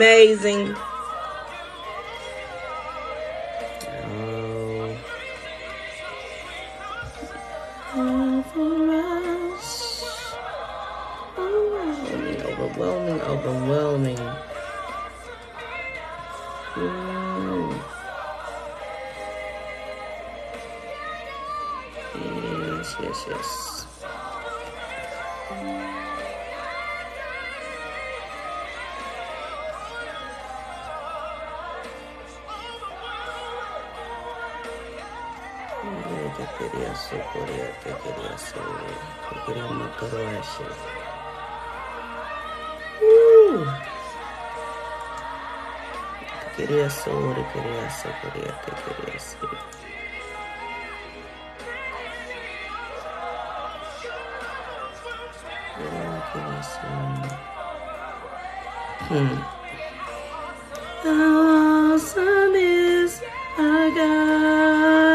Amazing. Hmm. Awesome is our God.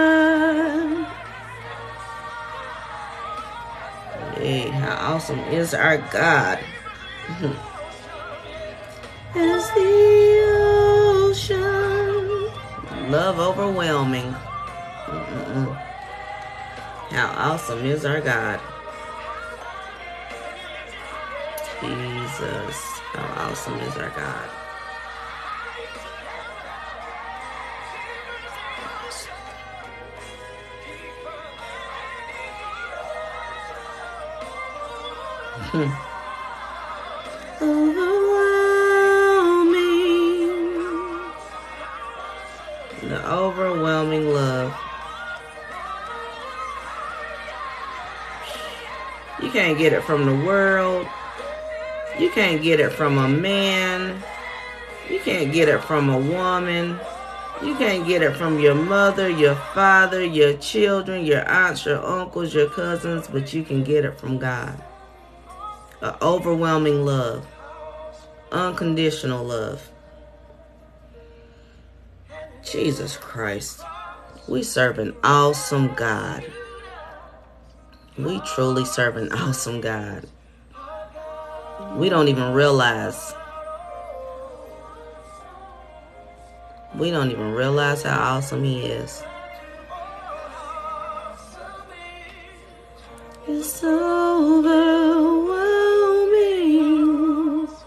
Hey, how awesome is our God? As the ocean, love overwhelming. Mm-mm-mm. How awesome is our God? Jesus, how awesome is our God? Overwhelming. The overwhelming love. You can't get it from the world. You can't get it from a man. You can't get it from a woman. You can't get it from your mother, your father, your children, your aunts, your uncles, your cousins, but you can get it from God. An overwhelming love, unconditional love. Jesus Christ, we serve an awesome God. We truly serve an awesome God. We don't even realize. We don't even realize how awesome He is. It's overwhelming.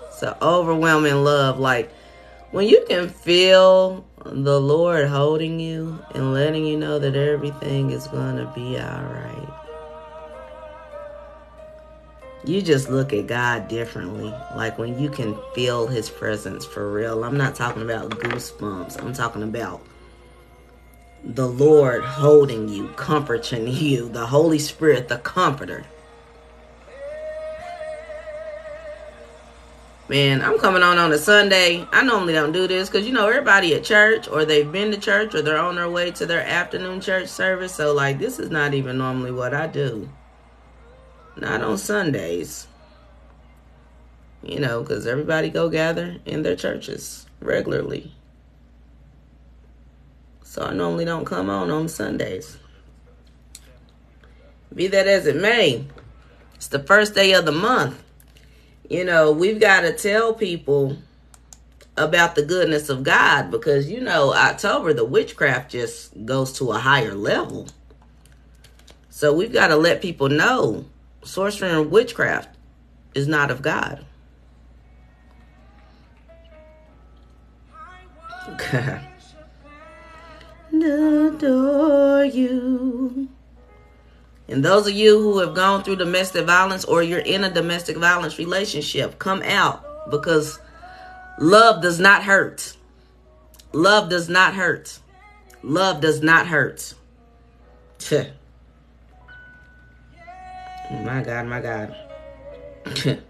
It's an overwhelming love. Like when you can feel the Lord holding you and letting you know that everything is to be all right. You just look at God differently. Like when you can feel His presence for real. I'm not talking about goosebumps, I'm talking about the Lord holding you, comforting you, the Holy Spirit, the Comforter. Man, I'm coming on on a Sunday. I normally don't do this because, you know, everybody at church or they've been to church or they're on their way to their afternoon church service. So, like, this is not even normally what I do. Not on Sundays. You know, because everybody go gather in their churches regularly. So I normally don't come on on Sundays. Be that as it may, it's the first day of the month. You know, we've got to tell people about the goodness of God because, you know, October, the witchcraft just goes to a higher level. So we've got to let people know sorcery and witchcraft is not of God. adore you. And those of you who have gone through domestic violence or you're in a domestic violence relationship, come out because love does not hurt. Love does not hurt. Love does not hurt. My God, my God.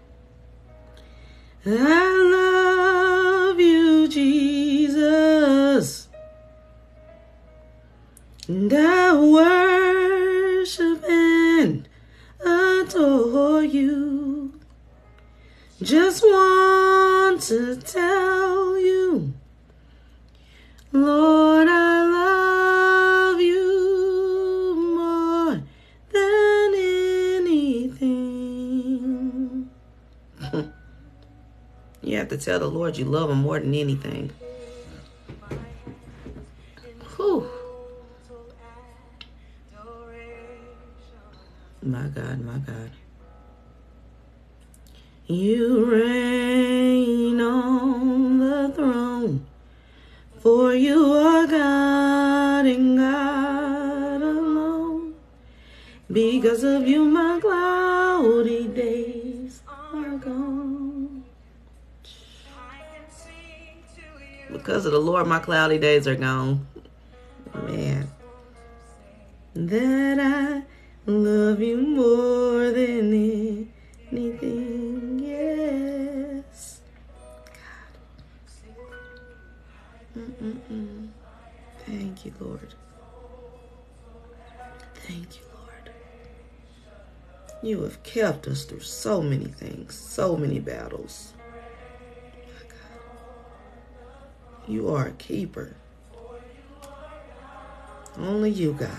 I love you, Jesus. And I worship and adore you. Just want to tell you, Lord, to tell the Lord you love him more than anything. Whew. My God, my God. You reign on the throne, for you are God and God alone. Because of you, my cloudy Because of the Lord, my cloudy days are gone. Man. That I love you more than anything. Yes. God. Mm-mm-mm. Thank you, Lord. Thank you, Lord. You have kept us through so many things, so many battles. You are a keeper. Only you, God.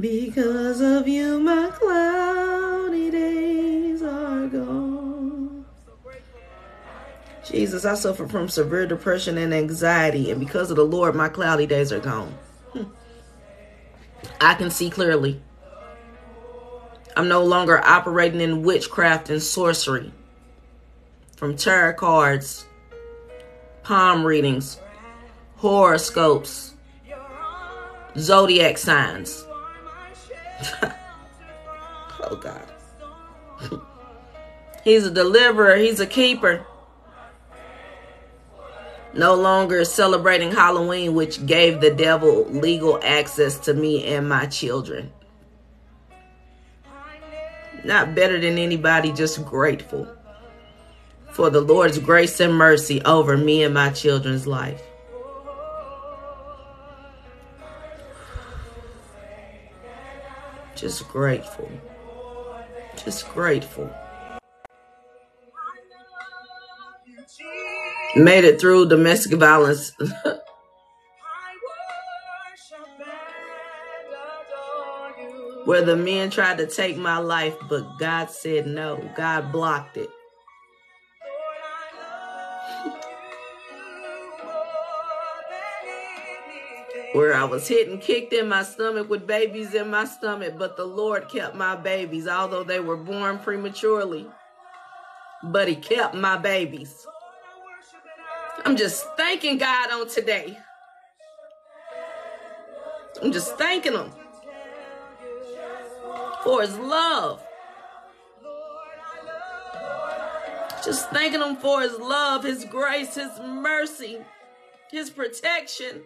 Because of you, my cloudy days are gone. Jesus, I suffer from severe depression and anxiety, and because of the Lord, my cloudy days are gone. Hmm. I can see clearly. I'm no longer operating in witchcraft and sorcery. From tarot cards, palm readings, horoscopes, zodiac signs. oh God. he's a deliverer, he's a keeper. No longer celebrating Halloween, which gave the devil legal access to me and my children. Not better than anybody, just grateful for the Lord's grace and mercy over me and my children's life. Just grateful. Just grateful. Made it through domestic violence. Where the men tried to take my life, but God said no. God blocked it. Where I was hit and kicked in my stomach with babies in my stomach, but the Lord kept my babies, although they were born prematurely. But He kept my babies. I'm just thanking God on today. I'm just thanking Him for His love. Just thanking Him for His love, His grace, His mercy, His protection.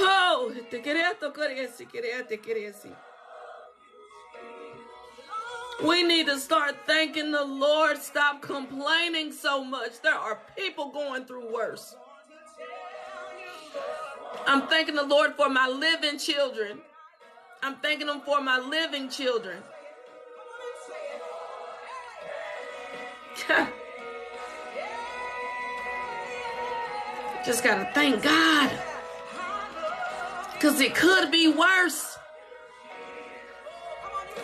Oh, te quería tocar ese, quería, te quería ese. We need to start thanking the Lord. Stop complaining so much. There are people going through worse. I'm thanking the Lord for my living children. I'm thanking Him for my living children. Just gotta thank God. Because it could be worse.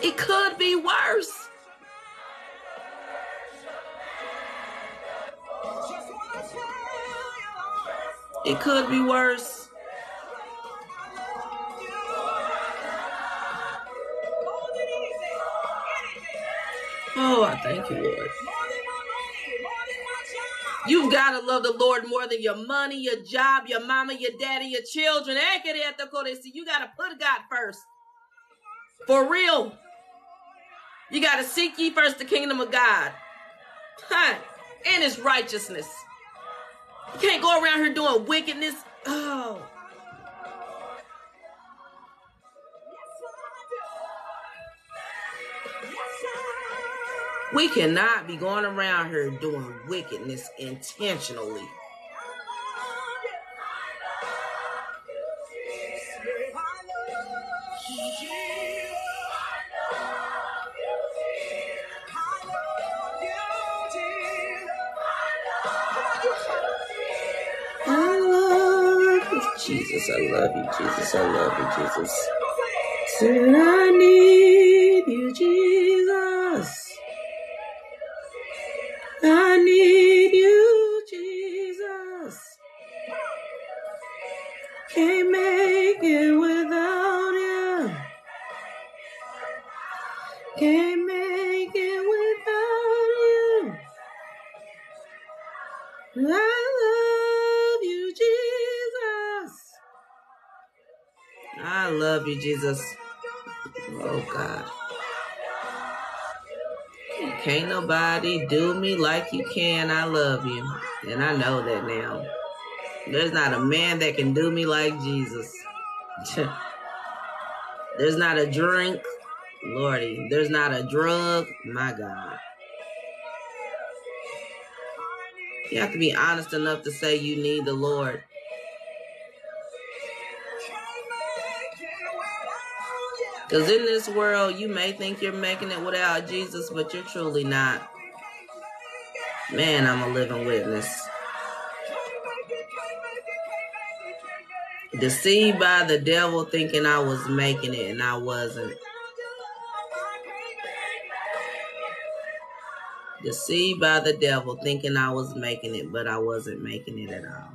It could be worse. It could be worse. Oh, I thank you, Lord. You've got to love the Lord more than your money, your job, your mama, your daddy, your children. Eh, you got to put God first. For real. You got to seek ye first the kingdom of God huh, and his righteousness. You can't go around here doing wickedness. Oh. We cannot be going around here doing wickedness intentionally. Jesus, I love you, Jesus, I love you, Jesus. Said I need you, Jesus. I love you, Jesus. I love you, Jesus. Oh, God. Can't nobody do me like you can. I love you. And I know that now. There's not a man that can do me like Jesus. There's not a drink, Lordy. There's not a drug, my God. You have to be honest enough to say you need the Lord. Because in this world, you may think you're making it without Jesus, but you're truly not. Man, I'm a living witness. Deceived by the devil, thinking I was making it, and I wasn't. Deceived by the devil, thinking I was making it, but I wasn't making it at all.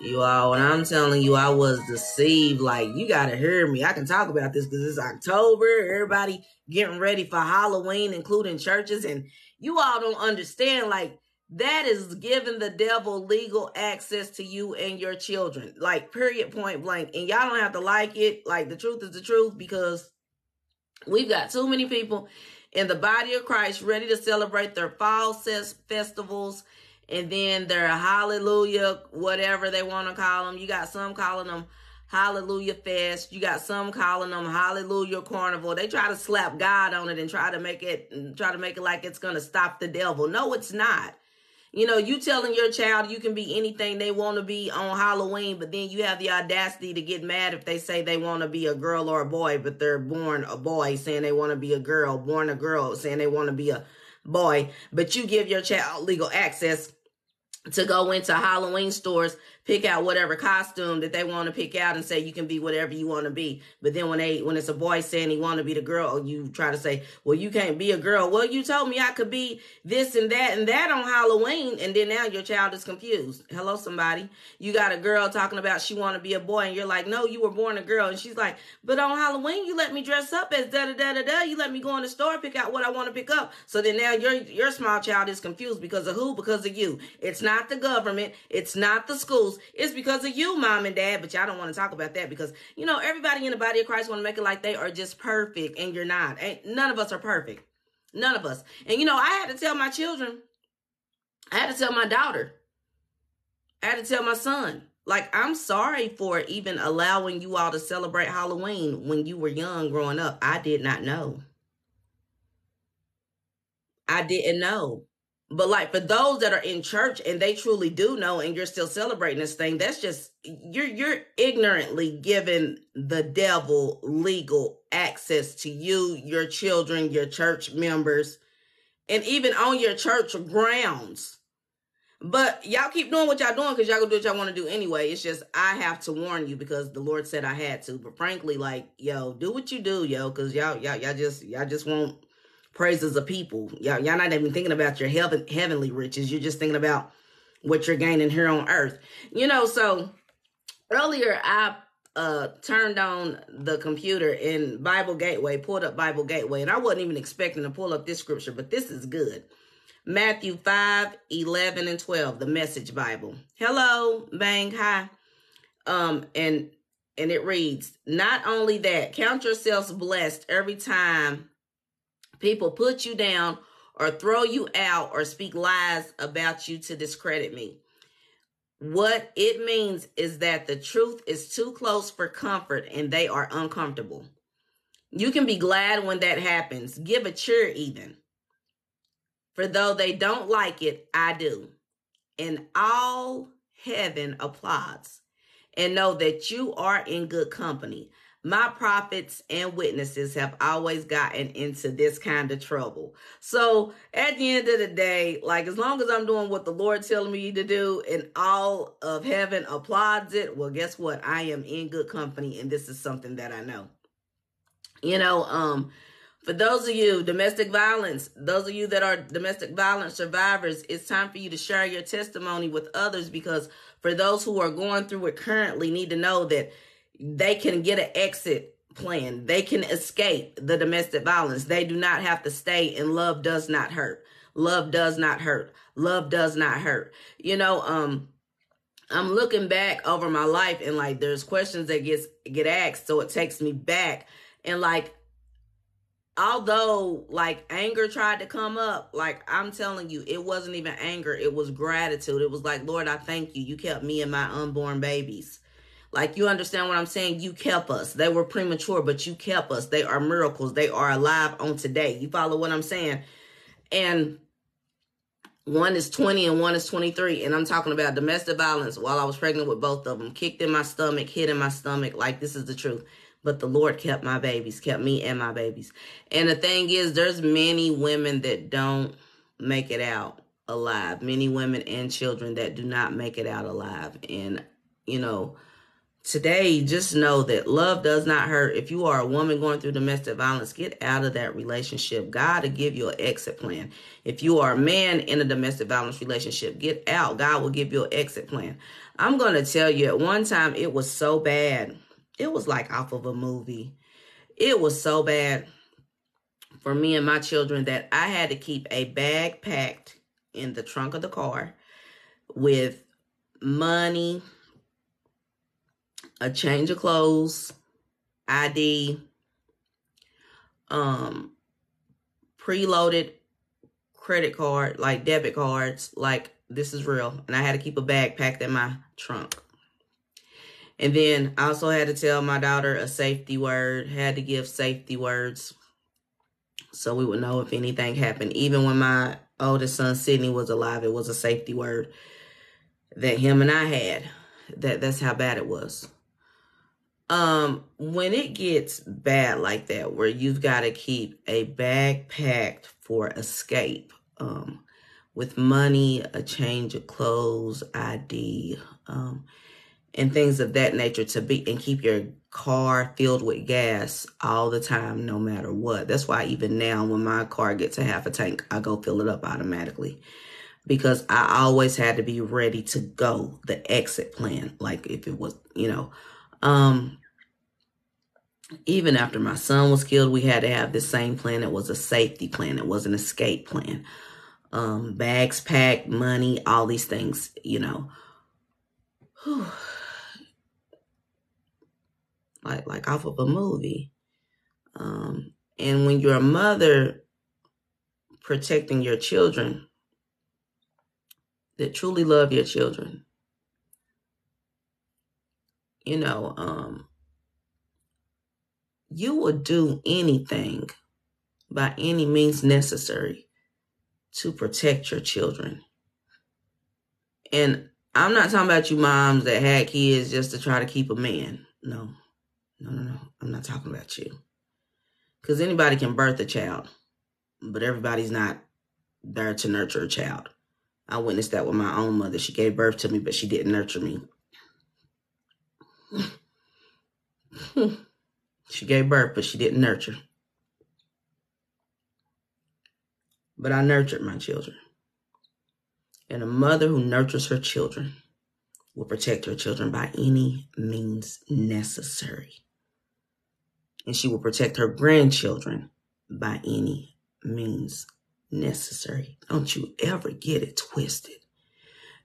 You all, when I'm telling you, I was deceived. Like, you gotta hear me. I can talk about this because it's October. Everybody getting ready for Halloween, including churches. And you all don't understand, like, that is giving the devil legal access to you and your children. Like, period, point blank. And y'all don't have to like it. Like, the truth is the truth because we've got too many people in the body of Christ ready to celebrate their fall festivals and then their hallelujah, whatever they want to call them. You got some calling them hallelujah fest. You got some calling them hallelujah carnival. They try to slap God on it and try to make it, try to make it like it's going to stop the devil. No, it's not. You know, you telling your child you can be anything they want to be on Halloween, but then you have the audacity to get mad if they say they want to be a girl or a boy, but they're born a boy saying they want to be a girl, born a girl saying they want to be a boy, but you give your child legal access to go into Halloween stores, pick out whatever costume that they want to pick out and say you can be whatever you want to be. But then when they, when it's a boy saying he want to be the girl, oh, you try to say, well, you can't be a girl. Well, you told me I could be this and that and that on Halloween. And then now your child is confused. Hello, somebody. You got a girl talking about she want to be a boy and you're like, no, you were born a girl. And she's like, but on Halloween, you let me dress up as da da da da da. You let me go in the store, pick out what I want to pick up. So then now your, your small child is confused because of who? Because of you. It's not not the government. It's not the schools. It's because of you, mom and dad. But y'all don't want to talk about that because, you know, everybody in the body of Christ want to make it like they are just perfect and you're not. Ain't, none of us are perfect. None of us. And, you know, I had to tell my children, I had to tell my daughter, I had to tell my son, like, I'm sorry for even allowing you all to celebrate Halloween when you were young growing up. I did not know. I didn't know. But like for those that are in church and they truly do know and you're still celebrating this thing, that's just you're you're ignorantly giving the devil legal access to you, your children, your church members, and even on your church grounds. But y'all keep doing what y'all doing because y'all gonna do what y'all want to do anyway. It's just I have to warn you because the Lord said I had to. But frankly, like, yo, do what you do, yo, because y'all, y'all, y'all just y'all just won't praises of people. Y'all, y'all not even thinking about your heaven, heavenly riches. You're just thinking about what you're gaining here on earth. You know, so earlier I uh turned on the computer in Bible Gateway, pulled up Bible Gateway, and I wasn't even expecting to pull up this scripture, but this is good. Matthew 5, 11, and 12, the message Bible. Hello, bang, hi. Um, and and it reads, not only that, count yourselves blessed every time People put you down or throw you out or speak lies about you to discredit me. What it means is that the truth is too close for comfort and they are uncomfortable. You can be glad when that happens. Give a cheer even. For though they don't like it, I do. And all heaven applauds. And know that you are in good company. My prophets and witnesses have always gotten into this kind of trouble. So at the end of the day, like as long as I'm doing what the Lord telling me to do and all of heaven applauds it, well, guess what? I am in good company and this is something that I know. You know, um, for those of you domestic violence, those of you that are domestic violence survivors, it's time for you to share your testimony with others because for those who are going through it currently need to know that they can get an exit plan. They can escape the domestic violence. They do not have to stay and love does not hurt. Love does not hurt. Love does not hurt. You know, um I'm looking back over my life and like there's questions that gets get asked so it takes me back and like, although like anger tried to come up, like I'm telling you, it wasn't even anger. It was gratitude. It was like, Lord, I thank you. You kept me and my unborn babies. Like you understand what I'm saying? You kept us. They were premature, but you kept us. They are miracles. They are alive on today. You follow what I'm saying? And one is 20 and one is 23. And I'm talking about domestic violence while I was pregnant with both of them. Kicked in my stomach, hit in my stomach. Like this is the truth but the Lord kept my babies, kept me and my babies. And the thing is, there's many women that don't make it out alive, many women and children that do not make it out alive. And, you know, today, just know that love does not hurt. If you are a woman going through domestic violence, get out of that relationship. God will give you an exit plan. If you are a man in a domestic violence relationship, get out. God will give you an exit plan. I'm going to tell you, at one time, it was so bad it was like off of a movie. It was so bad for me and my children that I had to keep a bag packed in the trunk of the car with money, a change of clothes, ID, um, preloaded credit card, like debit cards, like this is real. And I had to keep a bag packed in my trunk. And then I also had to tell my daughter a safety word, had to give safety words so we would know if anything happened. Even when my oldest son Sydney was alive, it was a safety word that him and I had. That that's how bad it was. Um, when it gets bad like that, where you've got to keep a bag packed for escape, um, with money, a change of clothes, ID, um, and things of that nature to be and keep your car filled with gas all the time, no matter what. That's why even now, when my car gets a half a tank, I go fill it up automatically because I always had to be ready to go. The exit plan, like if it was, you know, um, even after my son was killed, we had to have the same plan. It was a safety plan. It was an escape plan. Um, bags packed, money, all these things, you know. Whew like like off of a movie. Um, and when you're a mother protecting your children that truly love your children, you know, um, you will do anything by any means necessary to protect your children. And I'm not talking about you moms that had kids just to try to keep a man. No, no, no, no. I'm not talking about you. Because anybody can birth a child, but everybody's not there to nurture a child. I witnessed that with my own mother. She gave birth to me, but she didn't nurture me. She gave birth, but she didn't nurture. But I nurtured my children. And a mother who nurtures her children will protect her children by any means necessary and she will protect her grandchildren by any means necessary. Don't you ever get it twisted.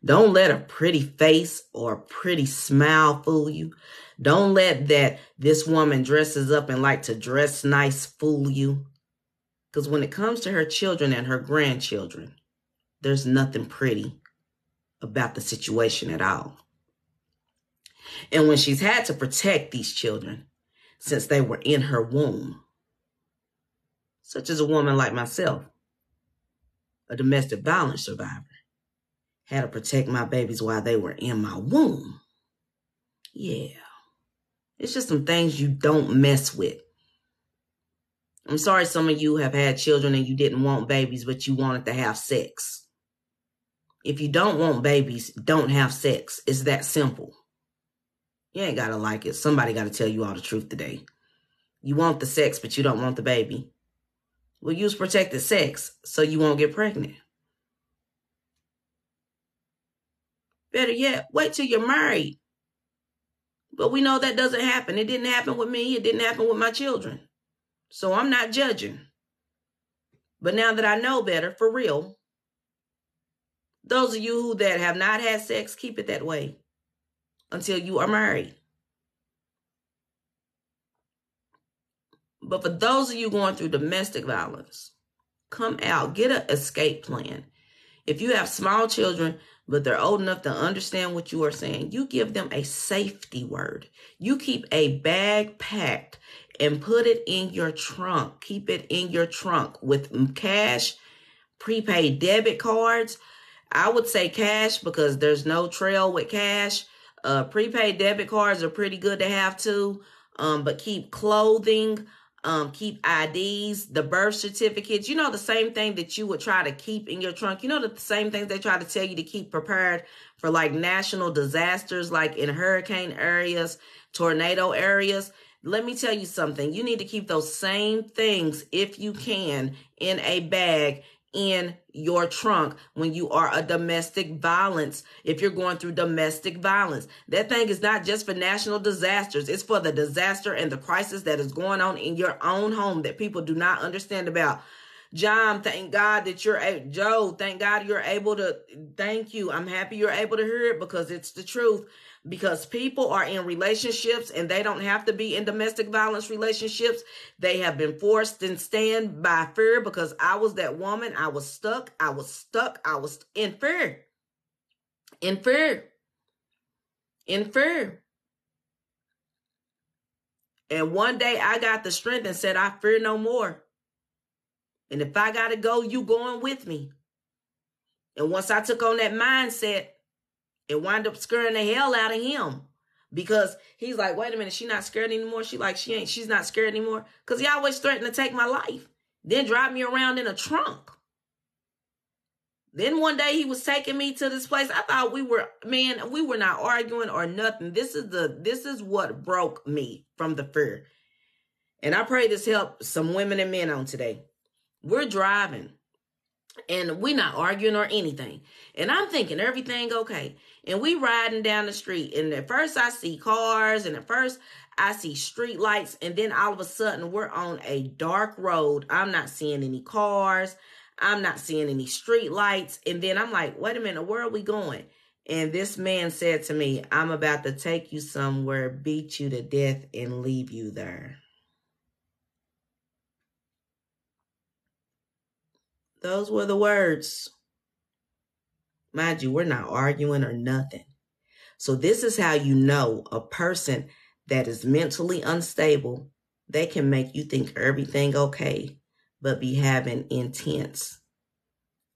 Don't let a pretty face or a pretty smile fool you. Don't let that this woman dresses up and like to dress nice fool you. Because when it comes to her children and her grandchildren, there's nothing pretty about the situation at all. And when she's had to protect these children, since they were in her womb. such as a woman like myself, a domestic violence survivor, had to protect my babies while they were in my womb. Yeah. It's just some things you don't mess with. I'm sorry some of you have had children and you didn't want babies, but you wanted to have sex. If you don't want babies, don't have sex. It's that simple. You ain't gotta like it. Somebody gotta tell you all the truth today. You want the sex, but you don't want the baby. Well, use protected sex so you won't get pregnant. Better yet, wait till you're married. But we know that doesn't happen. It didn't happen with me. It didn't happen with my children. So I'm not judging. But now that I know better, for real, those of you who that have not had sex, keep it that way until you are married. But for those of you going through domestic violence, come out, get an escape plan. If you have small children, but they're old enough to understand what you are saying, you give them a safety word. You keep a bag packed and put it in your trunk. Keep it in your trunk with cash, prepaid debit cards. I would say cash because there's no trail with cash. Uh, prepaid debit cards are pretty good to have too. Um, but keep clothing, um, keep IDs, the birth certificates, you know, the same thing that you would try to keep in your trunk. You know, the same things they try to tell you to keep prepared for like national disasters, like in hurricane areas, tornado areas. Let me tell you something. You need to keep those same things, if you can, in a bag in your trunk when you are a domestic violence. If you're going through domestic violence, that thing is not just for national disasters. It's for the disaster and the crisis that is going on in your own home that people do not understand about. John, thank God that you're a Joe. Thank God you're able to. Thank you. I'm happy you're able to hear it because it's the truth because people are in relationships and they don't have to be in domestic violence relationships. They have been forced and stand by fear because I was that woman. I was stuck. I was stuck. I was in fear. In fear. In fear. And one day I got the strength and said, I fear no more. And if I got to go, you going with me. And once I took on that mindset, it wind up scaring the hell out of him because he's like, wait a minute, she not scared anymore. She like, she ain't, she's not scared anymore. Cause he always threatened to take my life. Then drive me around in a trunk. Then one day he was taking me to this place. I thought we were, man, we were not arguing or nothing. This is the, this is what broke me from the fear. And I pray this help some women and men on today. We're driving and we're not arguing or anything. And I'm thinking everything okay. And we riding down the street, and at first I see cars, and at first I see street lights, and then all of a sudden we're on a dark road. I'm not seeing any cars. I'm not seeing any street lights. And then I'm like, wait a minute, where are we going? And this man said to me, I'm about to take you somewhere, beat you to death, and leave you there. Those were the words. Mind you, we're not arguing or nothing. So this is how you know a person that is mentally unstable, they can make you think everything okay, but be having intense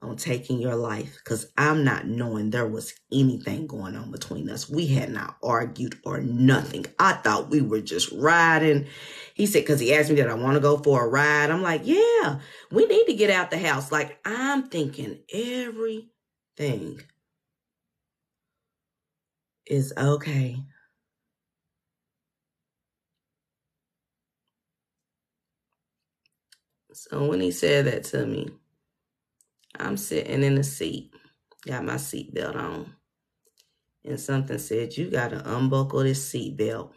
on taking your life because I'm not knowing there was anything going on between us. We had not argued or nothing. I thought we were just riding. He said, because he asked me, did I want to go for a ride? I'm like, yeah, we need to get out the house. Like, I'm thinking everything is okay. So when he said that to me, I'm sitting in the seat, got my seatbelt on, and something said, You got to unbuckle this seatbelt.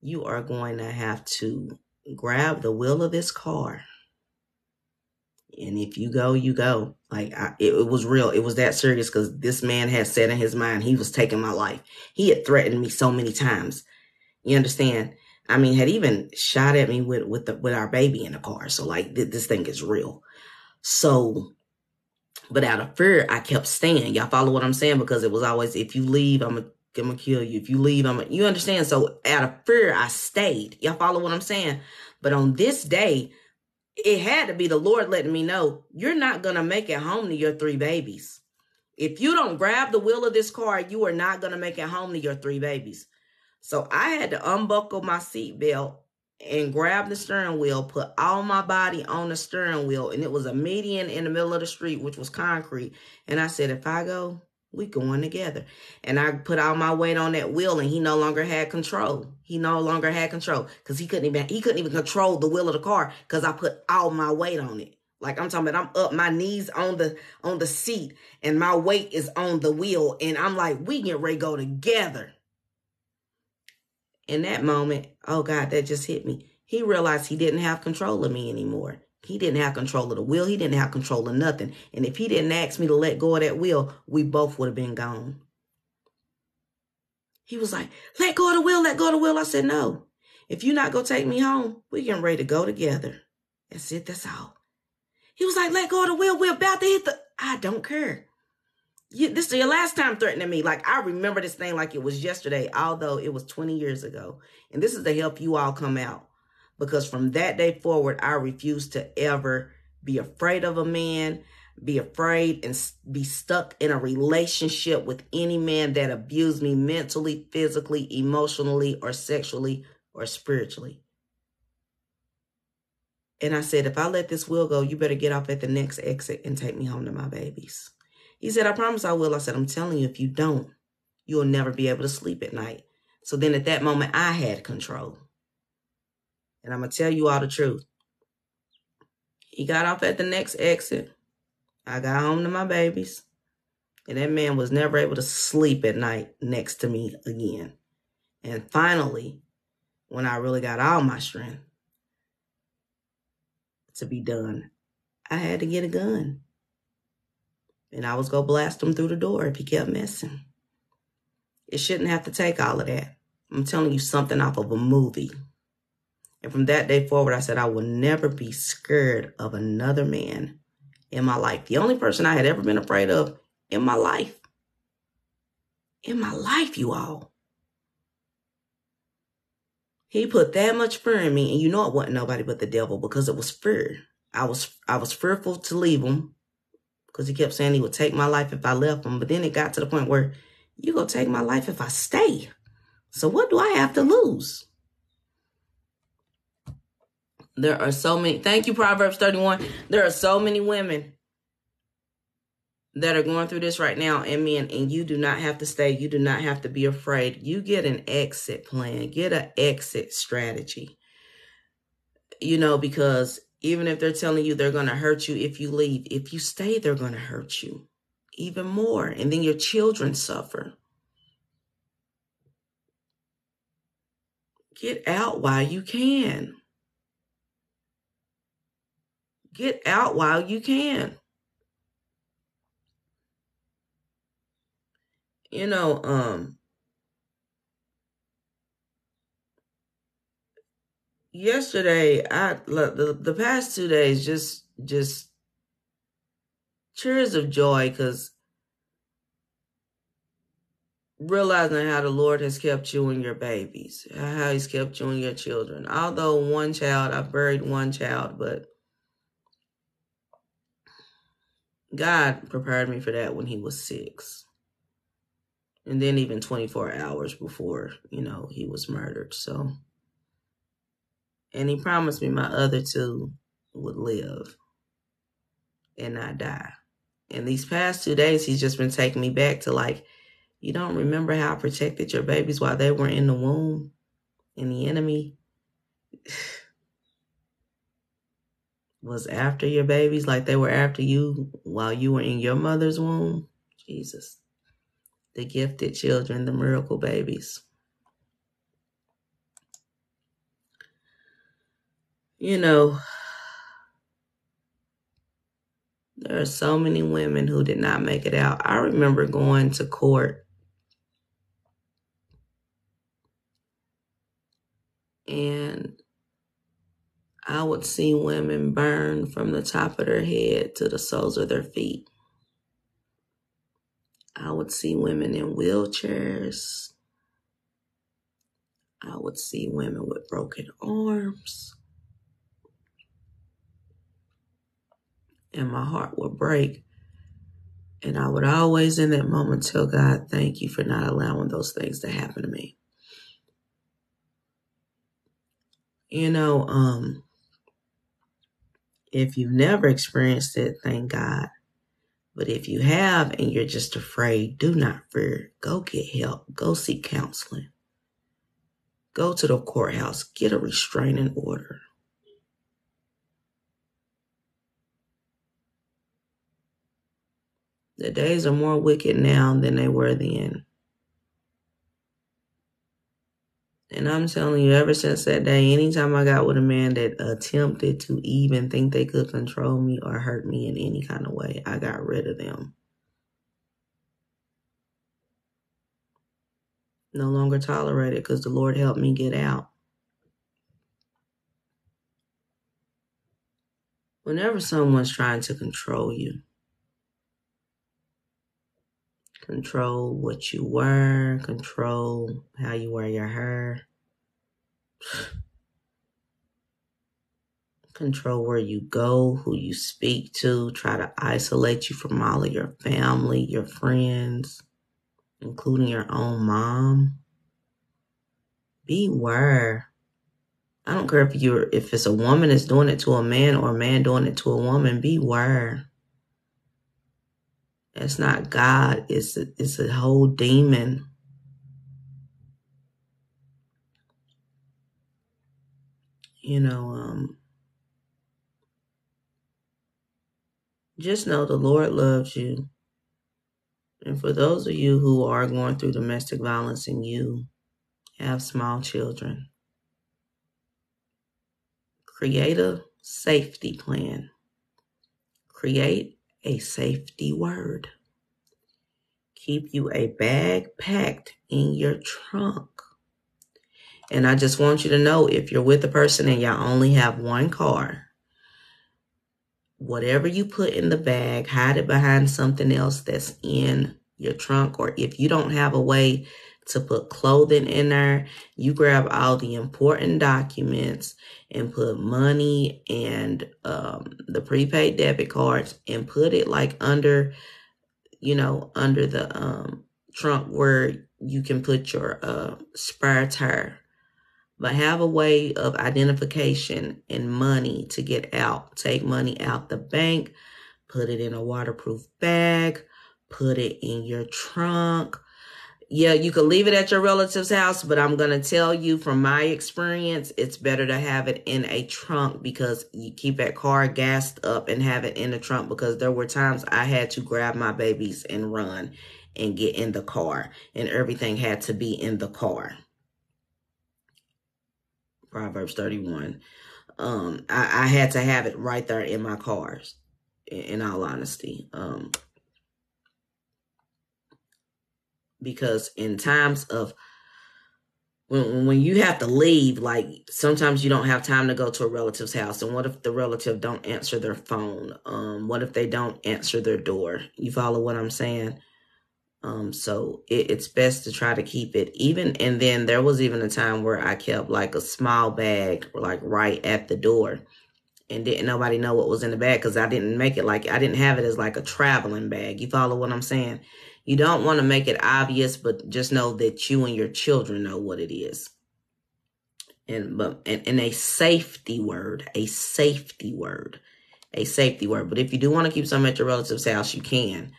You are going to have to grab the wheel of this car. And if you go, you go. Like, I, it, it was real. It was that serious because this man had said in his mind he was taking my life. He had threatened me so many times. You understand? I mean, had even shot at me with with the, with our baby in the car. So like, th- this thing is real. So, but out of fear, I kept staying. Y'all follow what I'm saying? Because it was always, if you leave, I'm going to kill you. If you leave, I'm gonna, you understand? So out of fear, I stayed. Y'all follow what I'm saying? But on this day, it had to be the Lord letting me know you're not gonna make it home to your three babies. If you don't grab the wheel of this car, you are not gonna make it home to your three babies. So I had to unbuckle my seatbelt and grab the steering wheel, put all my body on the steering wheel, and it was a median in the middle of the street, which was concrete. And I said, if I go, we going together. And I put all my weight on that wheel and he no longer had control. He no longer had control because he couldn't even he couldn't even control the wheel of the car because I put all my weight on it. Like I'm talking about I'm up my knees on the on the seat and my weight is on the wheel. And I'm like, we get ready to go together. In that moment, oh God, that just hit me. He realized he didn't have control of me anymore. He didn't have control of the will. He didn't have control of nothing. And if he didn't ask me to let go of that will, we both would have been gone. He was like, let go of the will, let go of the will. I said, no. If you're not going to take me home, we're getting ready to go together. That's it. That's all. He was like, let go of the will. We're about to hit the, I don't care. You, this is your last time threatening me. Like I remember this thing like it was yesterday, although it was 20 years ago. And this is to help you all come out because from that day forward, I refuse to ever be afraid of a man, be afraid and be stuck in a relationship with any man that abused me mentally, physically, emotionally, or sexually or spiritually. And I said, if I let this will go, you better get off at the next exit and take me home to my babies. He said, I promise I will. I said, I'm telling you, if you don't, you'll never be able to sleep at night. So then at that moment, I had control. And I'm going to tell you all the truth. He got off at the next exit. I got home to my babies. And that man was never able to sleep at night next to me again. And finally, when I really got all my strength to be done, I had to get a gun. And I was going to blast him through the door if he kept messing. It shouldn't have to take all of that. I'm telling you something off of a movie. And from that day forward, I said, I will never be scared of another man in my life. The only person I had ever been afraid of in my life. In my life, you all. He put that much fear in me, and you know it wasn't nobody but the devil because it was fear. I was I was fearful to leave him because he kept saying he would take my life if I left him. But then it got to the point where you gonna take my life if I stay. So what do I have to lose? There are so many. Thank you, Proverbs 31. There are so many women that are going through this right now and men, and you do not have to stay. You do not have to be afraid. You get an exit plan, get an exit strategy. You know, because even if they're telling you they're going to hurt you if you leave, if you stay, they're going to hurt you even more. And then your children suffer. Get out while you can. Get out while you can. You know, um, yesterday, I the the past two days just just tears of joy because realizing how the Lord has kept you and your babies, how He's kept you and your children. Although one child, I buried one child, but God prepared me for that when he was six. And then even 24 hours before, you know, he was murdered. So, and he promised me my other two would live and not die. And these past two days, he's just been taking me back to like, you don't remember how I protected your babies while they were in the womb and the enemy was after your babies like they were after you while you were in your mother's womb. Jesus. The gifted children, the miracle babies. You know, there are so many women who did not make it out. I remember going to court and I would see women burn from the top of their head to the soles of their feet. I would see women in wheelchairs. I would see women with broken arms. And my heart would break. And I would always, in that moment, tell God, thank you for not allowing those things to happen to me. You know, um, if you've never experienced it, thank God. But if you have and you're just afraid, do not fear. Go get help. Go seek counseling. Go to the courthouse. Get a restraining order. The days are more wicked now than they were then. And I'm telling you, ever since that day, anytime I got with a man that attempted to even think they could control me or hurt me in any kind of way, I got rid of them. No longer tolerated because the Lord helped me get out. Whenever someone's trying to control you, control what you wear, control how you wear your hair, control where you go, who you speak to, try to isolate you from all of your family, your friends, including your own mom. Beware. I don't care if you're if it's a woman that's doing it to a man or a man doing it to a woman, beware. It's not God, it's a, it's a whole demon. You know, um just know the Lord loves you. And for those of you who are going through domestic violence and you have small children, create a safety plan. Create a safety word. Keep you a bag packed in your trunk. And I just want you to know if you're with a person and y'all only have one car, whatever you put in the bag, hide it behind something else that's in your trunk. Or if you don't have a way to put clothing in there, you grab all the important documents and put money and um, the prepaid debit cards and put it like under, you know, under the um, trunk where you can put your uh, spare tire but have a way of identification and money to get out. Take money out the bank, put it in a waterproof bag, put it in your trunk. Yeah, you could leave it at your relative's house, but I'm going to tell you from my experience, it's better to have it in a trunk because you keep that car gassed up and have it in the trunk because there were times I had to grab my babies and run and get in the car and everything had to be in the car. Proverbs 31. Um, I, I had to have it right there in my cars, in, in all honesty. Um, because in times of when when you have to leave, like sometimes you don't have time to go to a relative's house. And what if the relative don't answer their phone? Um, what if they don't answer their door? You follow what I'm saying? Um, so it, it's best to try to keep it even. And then there was even a time where I kept like a small bag, like right at the door, and didn't nobody know what was in the bag because I didn't make it like I didn't have it as like a traveling bag. You follow what I'm saying? You don't want to make it obvious, but just know that you and your children know what it is. And but and, and a safety word, a safety word, a safety word. But if you do want to keep some at your relative's house, you can.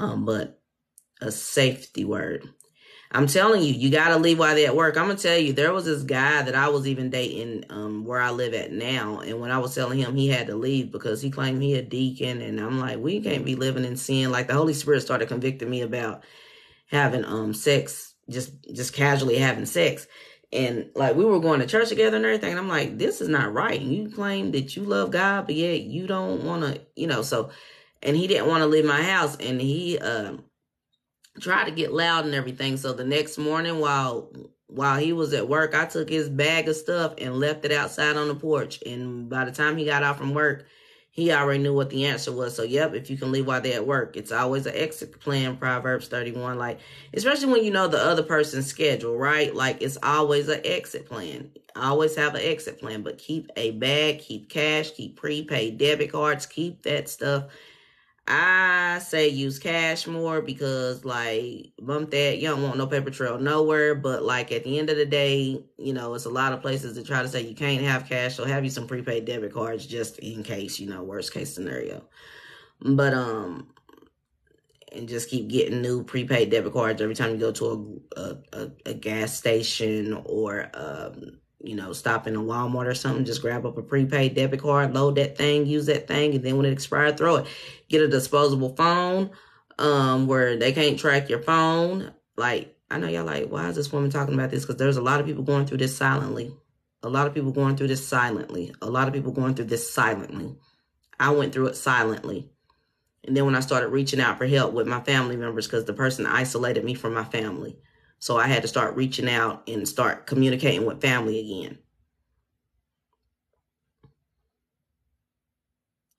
Um, but a safety word. I'm telling you, you got to leave while they're at work. I'm to tell you, there was this guy that I was even dating um, where I live at now. And when I was telling him he had to leave because he claimed he a deacon. And I'm like, we can't be living in sin. Like the Holy Spirit started convicting me about having um sex, just just casually having sex. And like we were going to church together and everything. And I'm like, this is not right. And you claim that you love God, but yet you don't want to, you know, so, and he didn't want to leave my house. And he, um, try to get loud and everything. So the next morning while while he was at work, I took his bag of stuff and left it outside on the porch. And by the time he got out from work, he already knew what the answer was. So, yep, if you can leave while they're at work, it's always an exit plan, Proverbs 31. Like, especially when you know the other person's schedule, right? Like, it's always an exit plan. Always have an exit plan, but keep a bag, keep cash, keep prepaid debit cards, keep that stuff I say use cash more because like bump that you don't want no paper trail nowhere. But like at the end of the day, you know, it's a lot of places that try to say you can't have cash, so have you some prepaid debit cards just in case, you know, worst case scenario. But um and just keep getting new prepaid debit cards every time you go to a a, a, a gas station or um you know, stop in a Walmart or something, just grab up a prepaid debit card, load that thing, use that thing, and then when it expires, throw it. Get a disposable phone, um, where they can't track your phone. Like, I know y'all like, why is this woman talking about this? Because there's a lot of people going through this silently. A lot of people going through this silently. A lot of people going through this silently. I went through it silently. And then when I started reaching out for help with my family members, because the person isolated me from my family. So I had to start reaching out and start communicating with family again.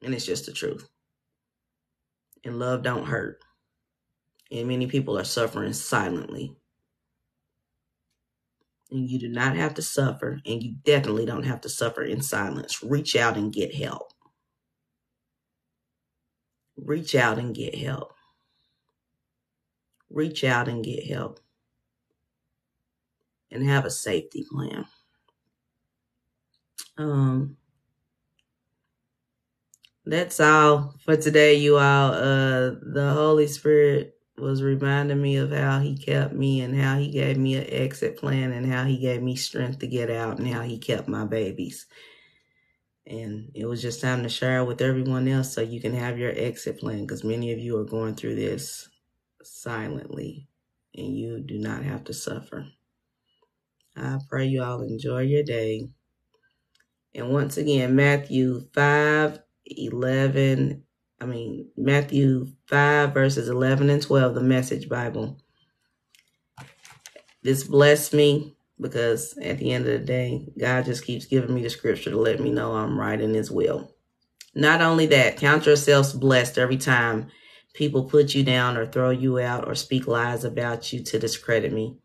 And it's just the truth. And love don't hurt. And many people are suffering silently. And you do not have to suffer, and you definitely don't have to suffer in silence. Reach out and get help. Reach out and get help. Reach out and get help and have a safety plan. Um, that's all for today, you all. Uh, the Holy Spirit was reminding me of how He kept me and how He gave me an exit plan and how He gave me strength to get out and how He kept my babies. And it was just time to share with everyone else so you can have your exit plan because many of you are going through this silently and you do not have to suffer. I pray you all enjoy your day. And once again, Matthew 5 11, I mean, Matthew 5, verses 11 and 12, the Message Bible. This blessed me because at the end of the day, God just keeps giving me the scripture to let me know I'm right in His will. Not only that, count yourselves blessed every time people put you down or throw you out or speak lies about you to discredit me.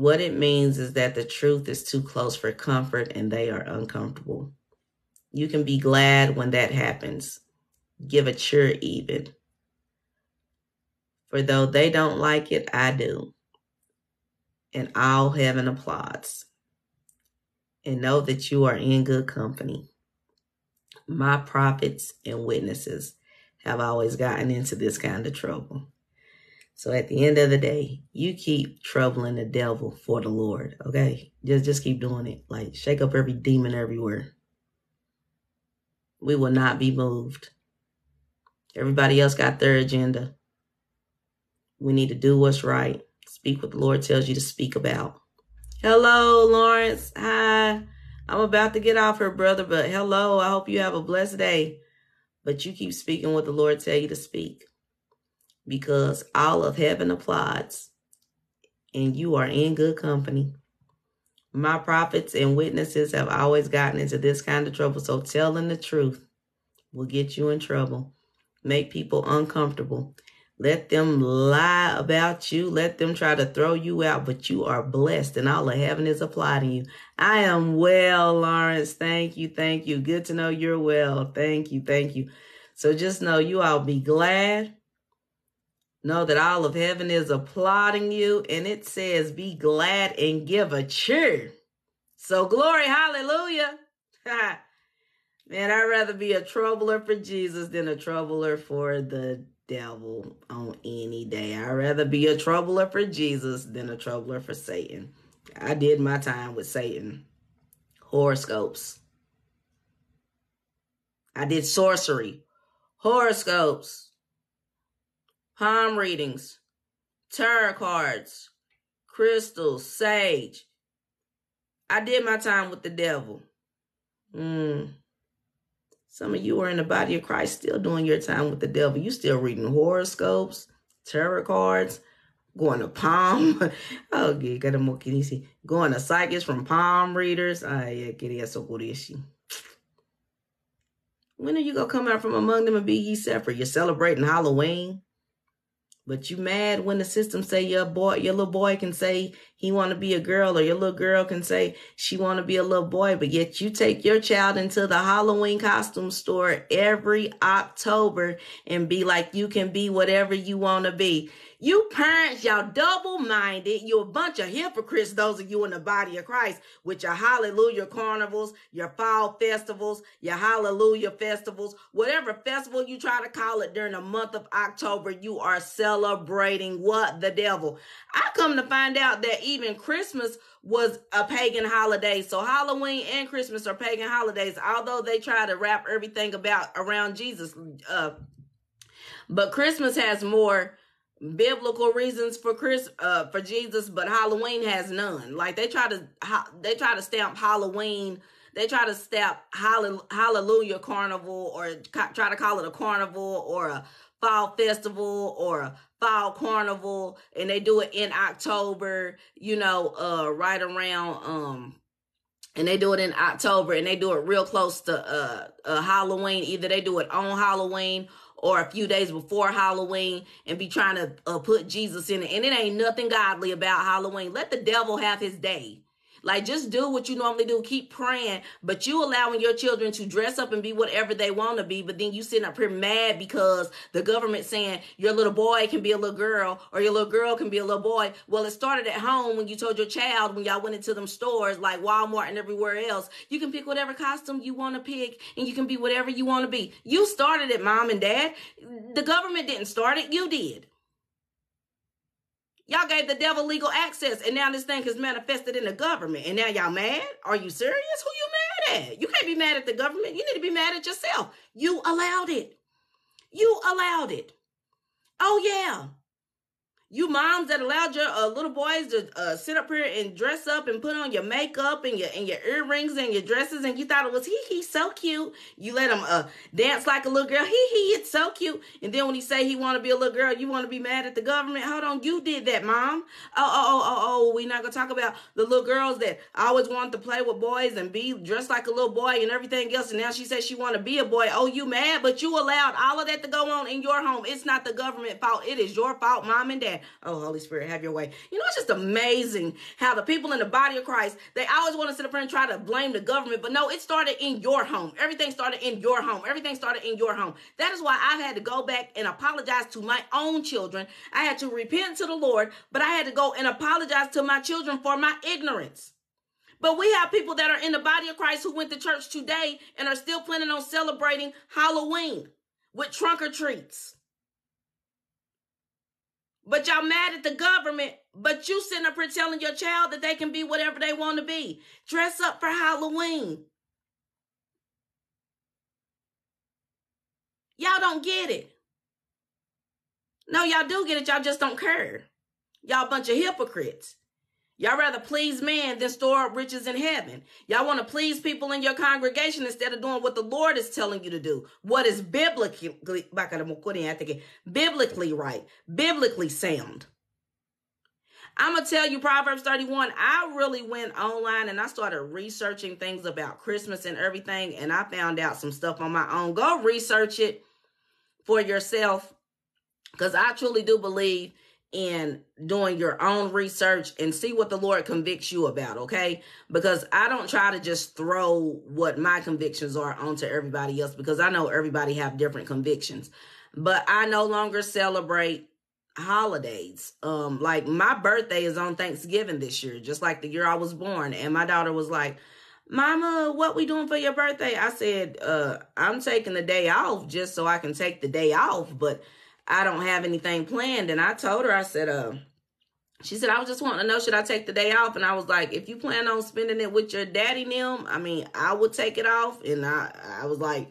What it means is that the truth is too close for comfort and they are uncomfortable. You can be glad when that happens. Give a cheer even. For though they don't like it, I do. And all heaven applauds. And know that you are in good company. My prophets and witnesses have always gotten into this kind of trouble. So at the end of the day, you keep troubling the devil for the Lord. Okay. Just just keep doing it. Like shake up every demon everywhere. We will not be moved. Everybody else got their agenda. We need to do what's right. Speak what the Lord tells you to speak about. Hello, Lawrence. Hi. I'm about to get off here, brother, but hello. I hope you have a blessed day. But you keep speaking what the Lord tell you to speak because all of heaven applauds and you are in good company. My prophets and witnesses have always gotten into this kind of trouble, so telling the truth will get you in trouble, make people uncomfortable. Let them lie about you. Let them try to throw you out, but you are blessed and all of heaven is applauding you. I am well, Lawrence. Thank you. Thank you. Good to know you're well. Thank you. Thank you. So just know you all be glad Know that all of heaven is applauding you, and it says, Be glad and give a cheer. So, glory, hallelujah. Man, I'd rather be a troubler for Jesus than a troubler for the devil on any day. I'd rather be a troubler for Jesus than a troubler for Satan. I did my time with Satan. Horoscopes. I did sorcery. Horoscopes palm readings, tarot cards, crystals, sage. I did my time with the devil. Mm. Some of you are in the body of Christ still doing your time with the devil. You still reading horoscopes, tarot cards, going to palm. oh, gotta more kinesi. Going to psychics from palm readers. Yeah, quería When are you gonna come out from among them and be ye separate? You're celebrating Halloween. But you mad when the system say your boy, your little boy can say he want to be a girl or your little girl can say she want to be a little boy. But yet you take your child into the Halloween costume store every October and be like, you can be whatever you want to be. You parents, y'all double minded. You a bunch of hypocrites, those of you in the body of Christ, with your hallelujah carnivals, your fall festivals, your hallelujah festivals, whatever festival you try to call it during the month of October, you are celebrating what? The devil. I come to find out that even Christmas was a pagan holiday. So Halloween and Christmas are pagan holidays, although they try to wrap everything about around Jesus. Uh, but Christmas has more biblical reasons for Chris uh for Jesus, but Halloween has none. Like they try to they try to stamp Halloween, they try to stamp Hallelujah Carnival or try to call it a carnival or a fall festival or fall carnival and they do it in October, you know, uh right around um and they do it in October and they do it real close to uh, uh Halloween. Either they do it on Halloween or a few days before Halloween and be trying to uh, put Jesus in it. And it ain't nothing godly about Halloween. Let the devil have his day. Like just do what you normally do. Keep praying, but you allowing your children to dress up and be whatever they want to be. But then you sitting up here mad because the government saying your little boy can be a little girl or your little girl can be a little boy. Well, it started at home when you told your child when y'all went into them stores like Walmart and everywhere else. You can pick whatever costume you want to pick and you can be whatever you want to be. You started it, mom and dad. The government didn't start it. You did. Y'all gave the devil legal access, and now this thing is manifested in the government. And now y'all mad? Are you serious? Who you mad at? You can't be mad at the government. You need to be mad at yourself. You allowed it. You allowed it. Oh, yeah. You moms that allowed your uh, little boys to uh, sit up here and dress up and put on your makeup and your and your earrings and your dresses, and you thought it was he he so cute. You let him uh, dance like a little girl. He he, it's so cute. And then when he say he want to be a little girl, you want to be mad at the government. Hold on, you did that, mom. Oh oh oh oh oh. We not gonna talk about the little girls that always wanted to play with boys and be dressed like a little boy and everything else. And now she says she want to be a boy. Oh, you mad? But you allowed all of that to go on in your home. It's not the government fault. It is your fault, mom and dad. Oh, Holy Spirit, have your way. You know, it's just amazing how the people in the body of Christ, they always want to sit up and try to blame the government, but no, it started in your home. Everything started in your home. Everything started in your home. That is why I've had to go back and apologize to my own children. I had to repent to the Lord, but I had to go and apologize to my children for my ignorance. But we have people that are in the body of Christ who went to church today and are still planning on celebrating Halloween with trunk or treats. But y'all mad at the government, but you sitting up here telling your child that they can be whatever they want to be. Dress up for Halloween. Y'all don't get it. No, y'all do get it. Y'all just don't care. Y'all bunch of hypocrites. Y'all rather please man than store up riches in heaven. Y'all want to please people in your congregation instead of doing what the Lord is telling you to do. What is biblically, biblically right, biblically sound. I'm going to tell you Proverbs 31. I really went online and I started researching things about Christmas and everything. And I found out some stuff on my own. Go research it for yourself. Because I truly do believe in doing your own research and see what the Lord convicts you about, okay? Because I don't try to just throw what my convictions are onto everybody else because I know everybody have different convictions. But I no longer celebrate holidays. Um like my birthday is on Thanksgiving this year, just like the year I was born and my daughter was like, Mama, what we doing for your birthday? I said, uh, I'm taking the day off just so I can take the day off, but I don't have anything planned. And I told her, I said, uh, she said, I was just wanting to know, should I take the day off? And I was like, if you plan on spending it with your daddy Nim, I mean, I would take it off. And I, I was like,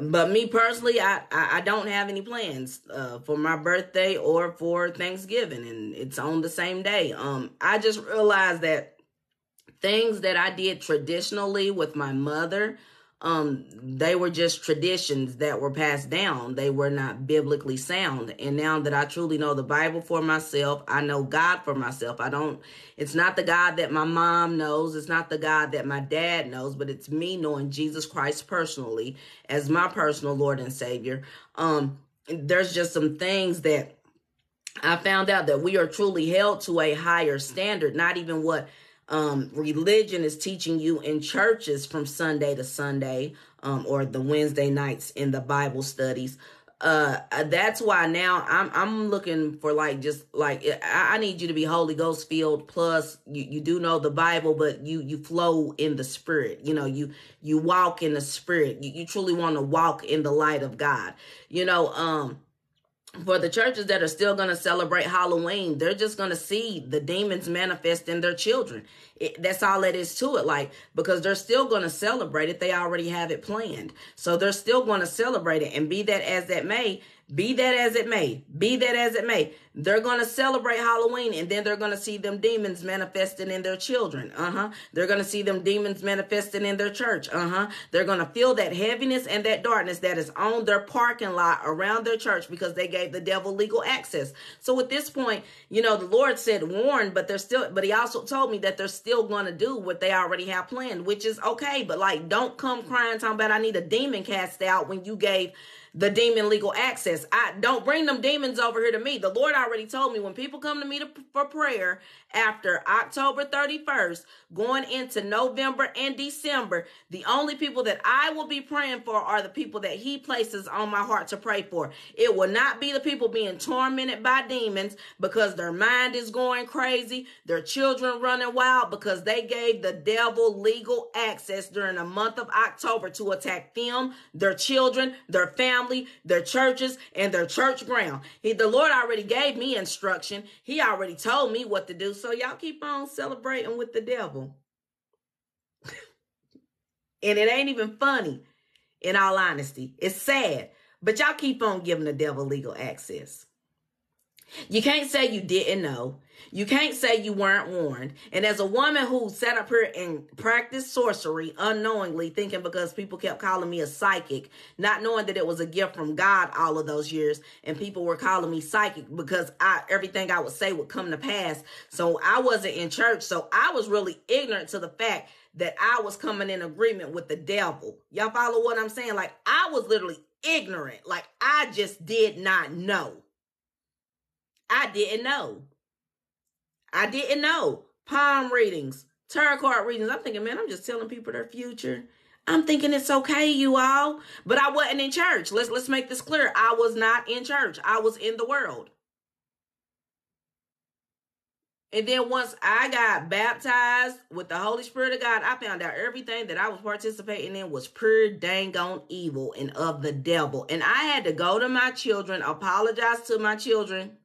but me personally, I, I, I don't have any plans uh, for my birthday or for Thanksgiving, and it's on the same day. Um, I just realized that things that I did traditionally with my mother um they were just traditions that were passed down. They were not biblically sound. And now that i truly know the bible for myself i know god for myself. I don't it's not the god that my mom knows. It's not the god that my dad knows but it's me knowing jesus christ personally as my personal lord and savior. Um there's just some things that i found out that we are truly held to a higher standard not even what um, religion is teaching you in churches from Sunday to Sunday, um, or the Wednesday nights in the Bible studies. Uh, that's why now I'm I'm looking for like just like I, I need you to be Holy Ghost filled. Plus, you you do know the Bible, but you you flow in the Spirit. You know you you walk in the Spirit. You you truly want to walk in the light of God. You know um for the churches that are still going to celebrate Halloween, they're just going to see the demons manifest in their children. It, that's all it is to it. Like, because they're still going to celebrate it. They already have it planned. So they're still going to celebrate it. And be that as that may, be that as it may, be that as it may, they're going to celebrate Halloween and then they're going to see them demons manifesting in their children. Uh huh. They're going to see them demons manifesting in their church. Uh huh. They're going to feel that heaviness and that darkness that is on their parking lot around their church because they gave the devil legal access. So at this point, you know, the Lord said warn, but they're still, but He also told me that they're still going to do what they already have planned, which is okay. But like, don't come crying talking about I need a demon cast out when you gave the demon legal access. I don't bring them demons over here to me. The Lord already told me when people come to me to, for prayer after October 31st, going into November and December, the only people that I will be praying for are the people that He places on my heart to pray for. It will not be the people being tormented by demons because their mind is going crazy, their children running wild because they gave the devil legal access during the month of October to attack them, their children, their family, their churches, and their church ground. He, the Lord already gave me instruction. He already told me what to do. So y'all keep on celebrating with the devil. and it ain't even funny, in all honesty. It's sad. But y'all keep on giving the devil legal access. You can't say you didn't know. You can't say you weren't warned. And as a woman who sat up here and practiced sorcery unknowingly, thinking because people kept calling me a psychic, not knowing that it was a gift from God all of those years, and people were calling me psychic because I everything I would say would come to pass. So I wasn't in church. So I was really ignorant to the fact that I was coming in agreement with the devil. Y'all follow what I'm saying? Like I was literally ignorant. Like I just did not know. I didn't know. I didn't know. Palm readings, tarot card readings. I'm thinking, man, I'm just telling people their future. I'm thinking it's okay, you all. But I wasn't in church. Let's let's make this clear. I was not in church. I was in the world. And then once I got baptized with the Holy Spirit of God, I found out everything that I was participating in was pure dang on evil and of the devil. And I had to go to my children, apologize to my children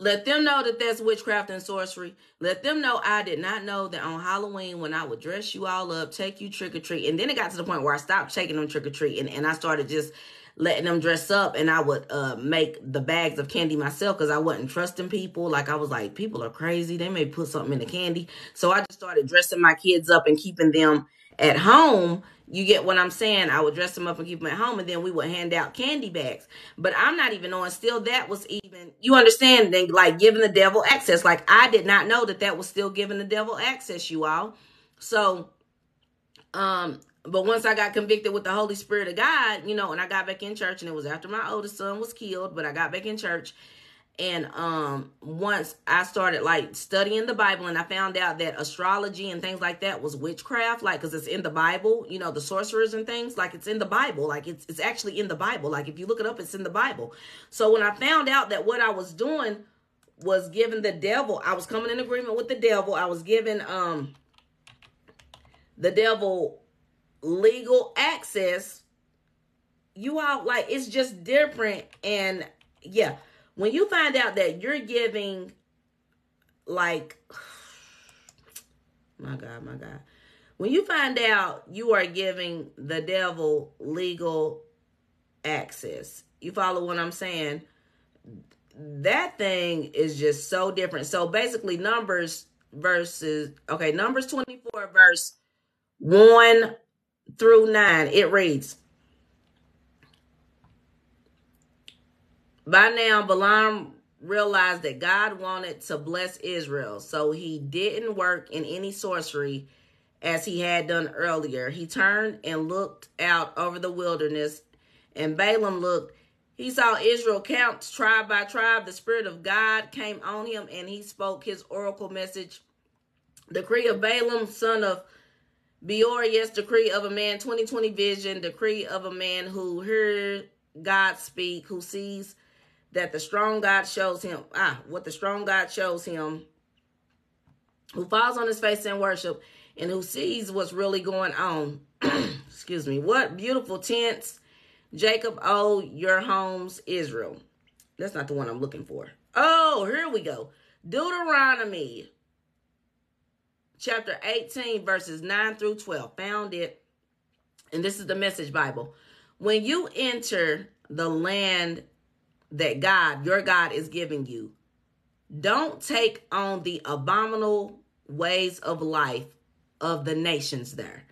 let them know that that's witchcraft and sorcery. Let them know I did not know that on Halloween when I would dress you all up, take you trick or treat. And then it got to the point where I stopped taking them trick or treat and, and I started just letting them dress up and I would uh, make the bags of candy myself because I wasn't trusting people. Like I was like, people are crazy. They may put something in the candy. So I just started dressing my kids up and keeping them at home you get what I'm saying? I would dress them up and keep them at home, and then we would hand out candy bags. But I'm not even on. still that was even, you understand, then like giving the devil access. Like I did not know that that was still giving the devil access, you all. So, um, but once I got convicted with the Holy Spirit of God, you know, and I got back in church, and it was after my oldest son was killed, but I got back in church and um once i started like studying the bible and i found out that astrology and things like that was witchcraft like because it's in the bible you know the sorcerers and things like it's in the bible. Like it's it's actually in the bible. Like if you look it up it's in the bible. So when i found out that what i was doing was giving the devil i was coming in agreement with the devil. I was giving um the devil legal access. You all like it's just different. And yeah when you find out that you're giving like my god my god. When you find out you are giving the devil legal access you follow what i'm saying? That thing is just so different. So basically numbers versus okay numbers 24 verse 1 through 9, it reads, By now, Balaam realized that God wanted to bless Israel, so he didn't work in any sorcery as he had done earlier. He turned and looked out over the wilderness, and Balaam looked. He saw Israel count tribe by tribe. The Spirit of God came on him, and he spoke his oracle message. Decree of Balaam, son of Beor, yes, decree of a man, 2020 vision, decree of a man who hears God speak, who sees that the strong God shows him, ah, what the strong God shows him, who falls on his face in worship, and who sees what's really going on. Excuse me. What beautiful tents, Jacob, oh, your homes, Israel. That's not the one I'm looking for. Oh, here we go. Deuteronomy chapter 18, verses 9 through 12. Found it. And this is the message Bible. When you enter the land that God, your God, is giving you, don't take on the abominable ways of life of the nations there.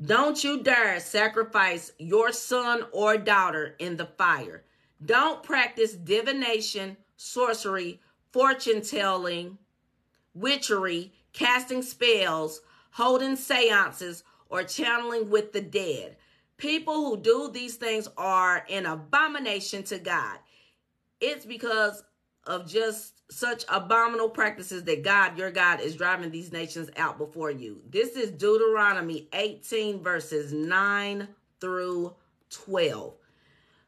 Don't you dare sacrifice your son or daughter in the fire. Don't practice divination, sorcery, fortune telling, witchery, casting spells, holding seances, or channeling with the dead. People who do these things are an abomination to God. It's because of just such abominable practices that God, your God, is driving these nations out before you. This is Deuteronomy 18, verses 9 through 12.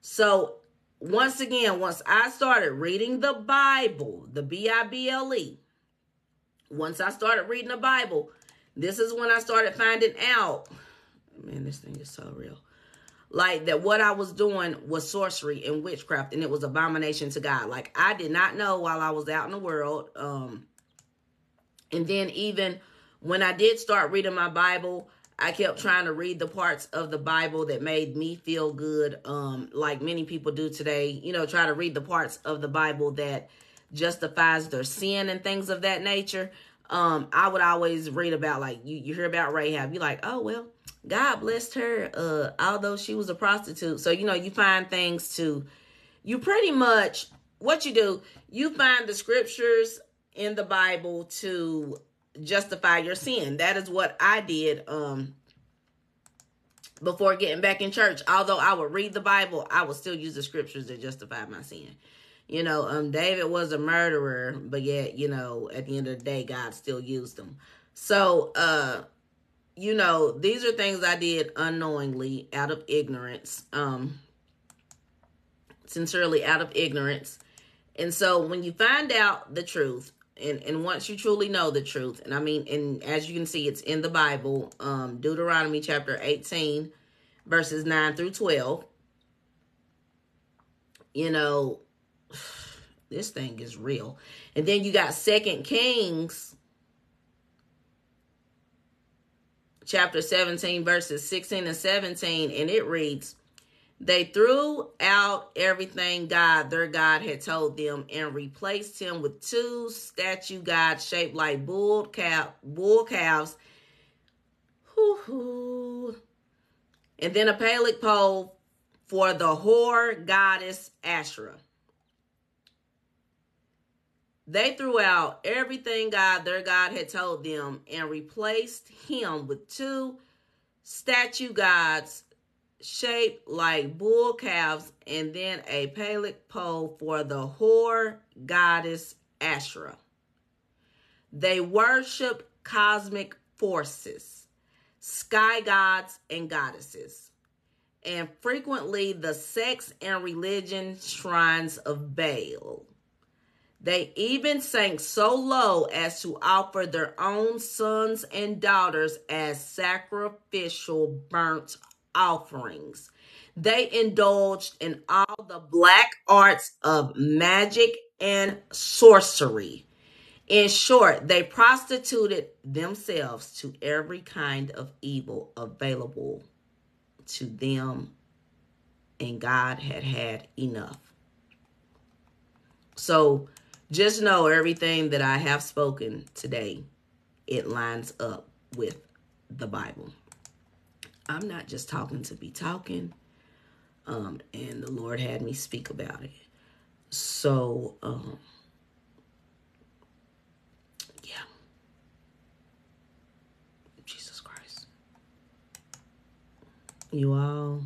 So, once again, once I started reading the Bible, the B I B L E, once I started reading the Bible, this is when I started finding out. Man, this thing is so real. Like that what I was doing was sorcery and witchcraft and it was abomination to God. Like I did not know while I was out in the world. Um and then even when I did start reading my Bible, I kept trying to read the parts of the Bible that made me feel good, um, like many people do today. You know, try to read the parts of the Bible that justifies their sin and things of that nature. Um, I would always read about like you, you hear about Rahab, you're like, oh well, God blessed her, uh, although she was a prostitute. So, you know, you find things to you pretty much what you do, you find the scriptures in the Bible to justify your sin. That is what I did um before getting back in church. Although I would read the Bible, I would still use the scriptures to justify my sin. You know, um, David was a murderer, but yet, you know, at the end of the day, God still used him. So, uh, you know, these are things I did unknowingly out of ignorance, um, sincerely out of ignorance. And so when you find out the truth, and, and once you truly know the truth, and I mean, and as you can see, it's in the Bible, um, Deuteronomy chapter 18, verses 9 through 12. You know, this thing is real. And then you got Second Kings chapter 17 verses 16 and 17 and it reads they threw out everything God, their God, had told them and replaced him with two statue gods shaped like bull calf, bull calves. Hoo-hoo. And then a phallic pole for the whore goddess Asherah. They threw out everything God, their God, had told them and replaced him with two statue gods shaped like bull calves and then a phallic pole for the whore goddess Asherah. They worship cosmic forces, sky gods and goddesses, and frequently the sex and religion shrines of Baal. They even sank so low as to offer their own sons and daughters as sacrificial burnt offerings. They indulged in all the black arts of magic and sorcery. In short, they prostituted themselves to every kind of evil available to them, and God had had enough. So, just know everything that I have spoken today, it lines up with the Bible. I'm not just talking to be talking. Um, and the Lord had me speak about it. So, um, yeah. Jesus Christ. You all.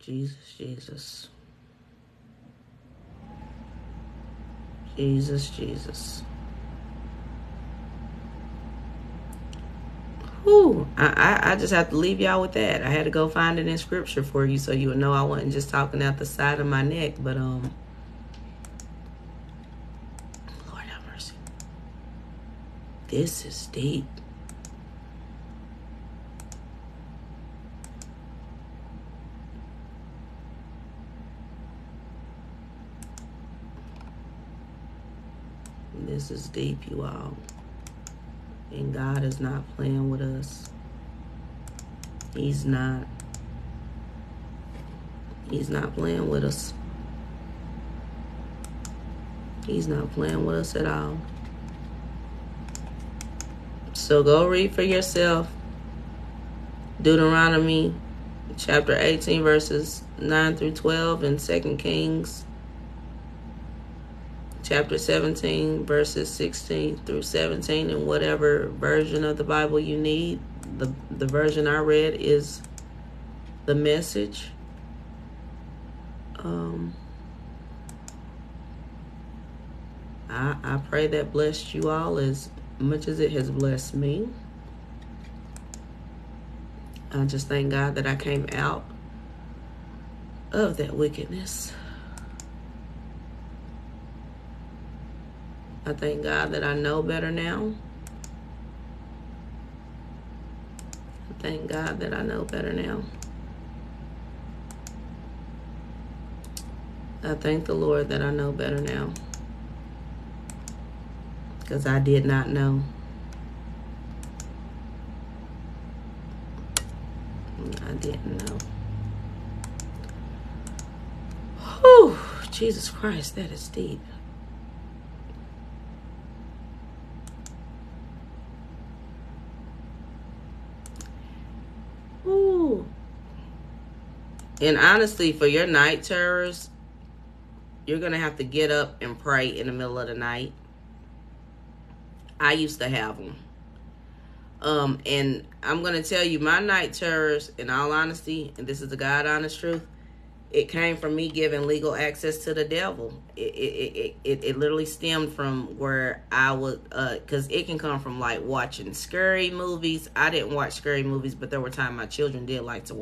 Jesus, Jesus. Jesus, Jesus. Whew. I, I, I just have to leave y'all with that. I had to go find it in scripture for you so you would know I wasn't just talking out the side of my neck, but um Lord have mercy. This is deep. This is deep, you all. And God is not playing with us. He's not. He's not playing with us. He's not playing with us at all. So go read for yourself. Deuteronomy chapter 18 verses 9 through 12 and 2 Kings chapter 17, verses 16 through 17, in whatever version of the Bible you need. The, the version I read is the message. Um, I, I pray that blessed you all as much as it has blessed me. I just thank God that I came out of that wickedness. I thank God that I know better now. I thank God that I know better now. I thank the Lord that I know better now. Because I did not know. I didn't know. Whew, Jesus Christ, that is deep. And honestly, for your night terrors, you're going to have to get up and pray in the middle of the night. I used to have them. Um, and I'm going to tell you, my night terrors, in all honesty, and this is the God honest truth, it came from me giving legal access to the devil. It it it it, it literally stemmed from where I would uh cuz it can come from like watching scary movies. I didn't watch scary movies, but there were times my children did like to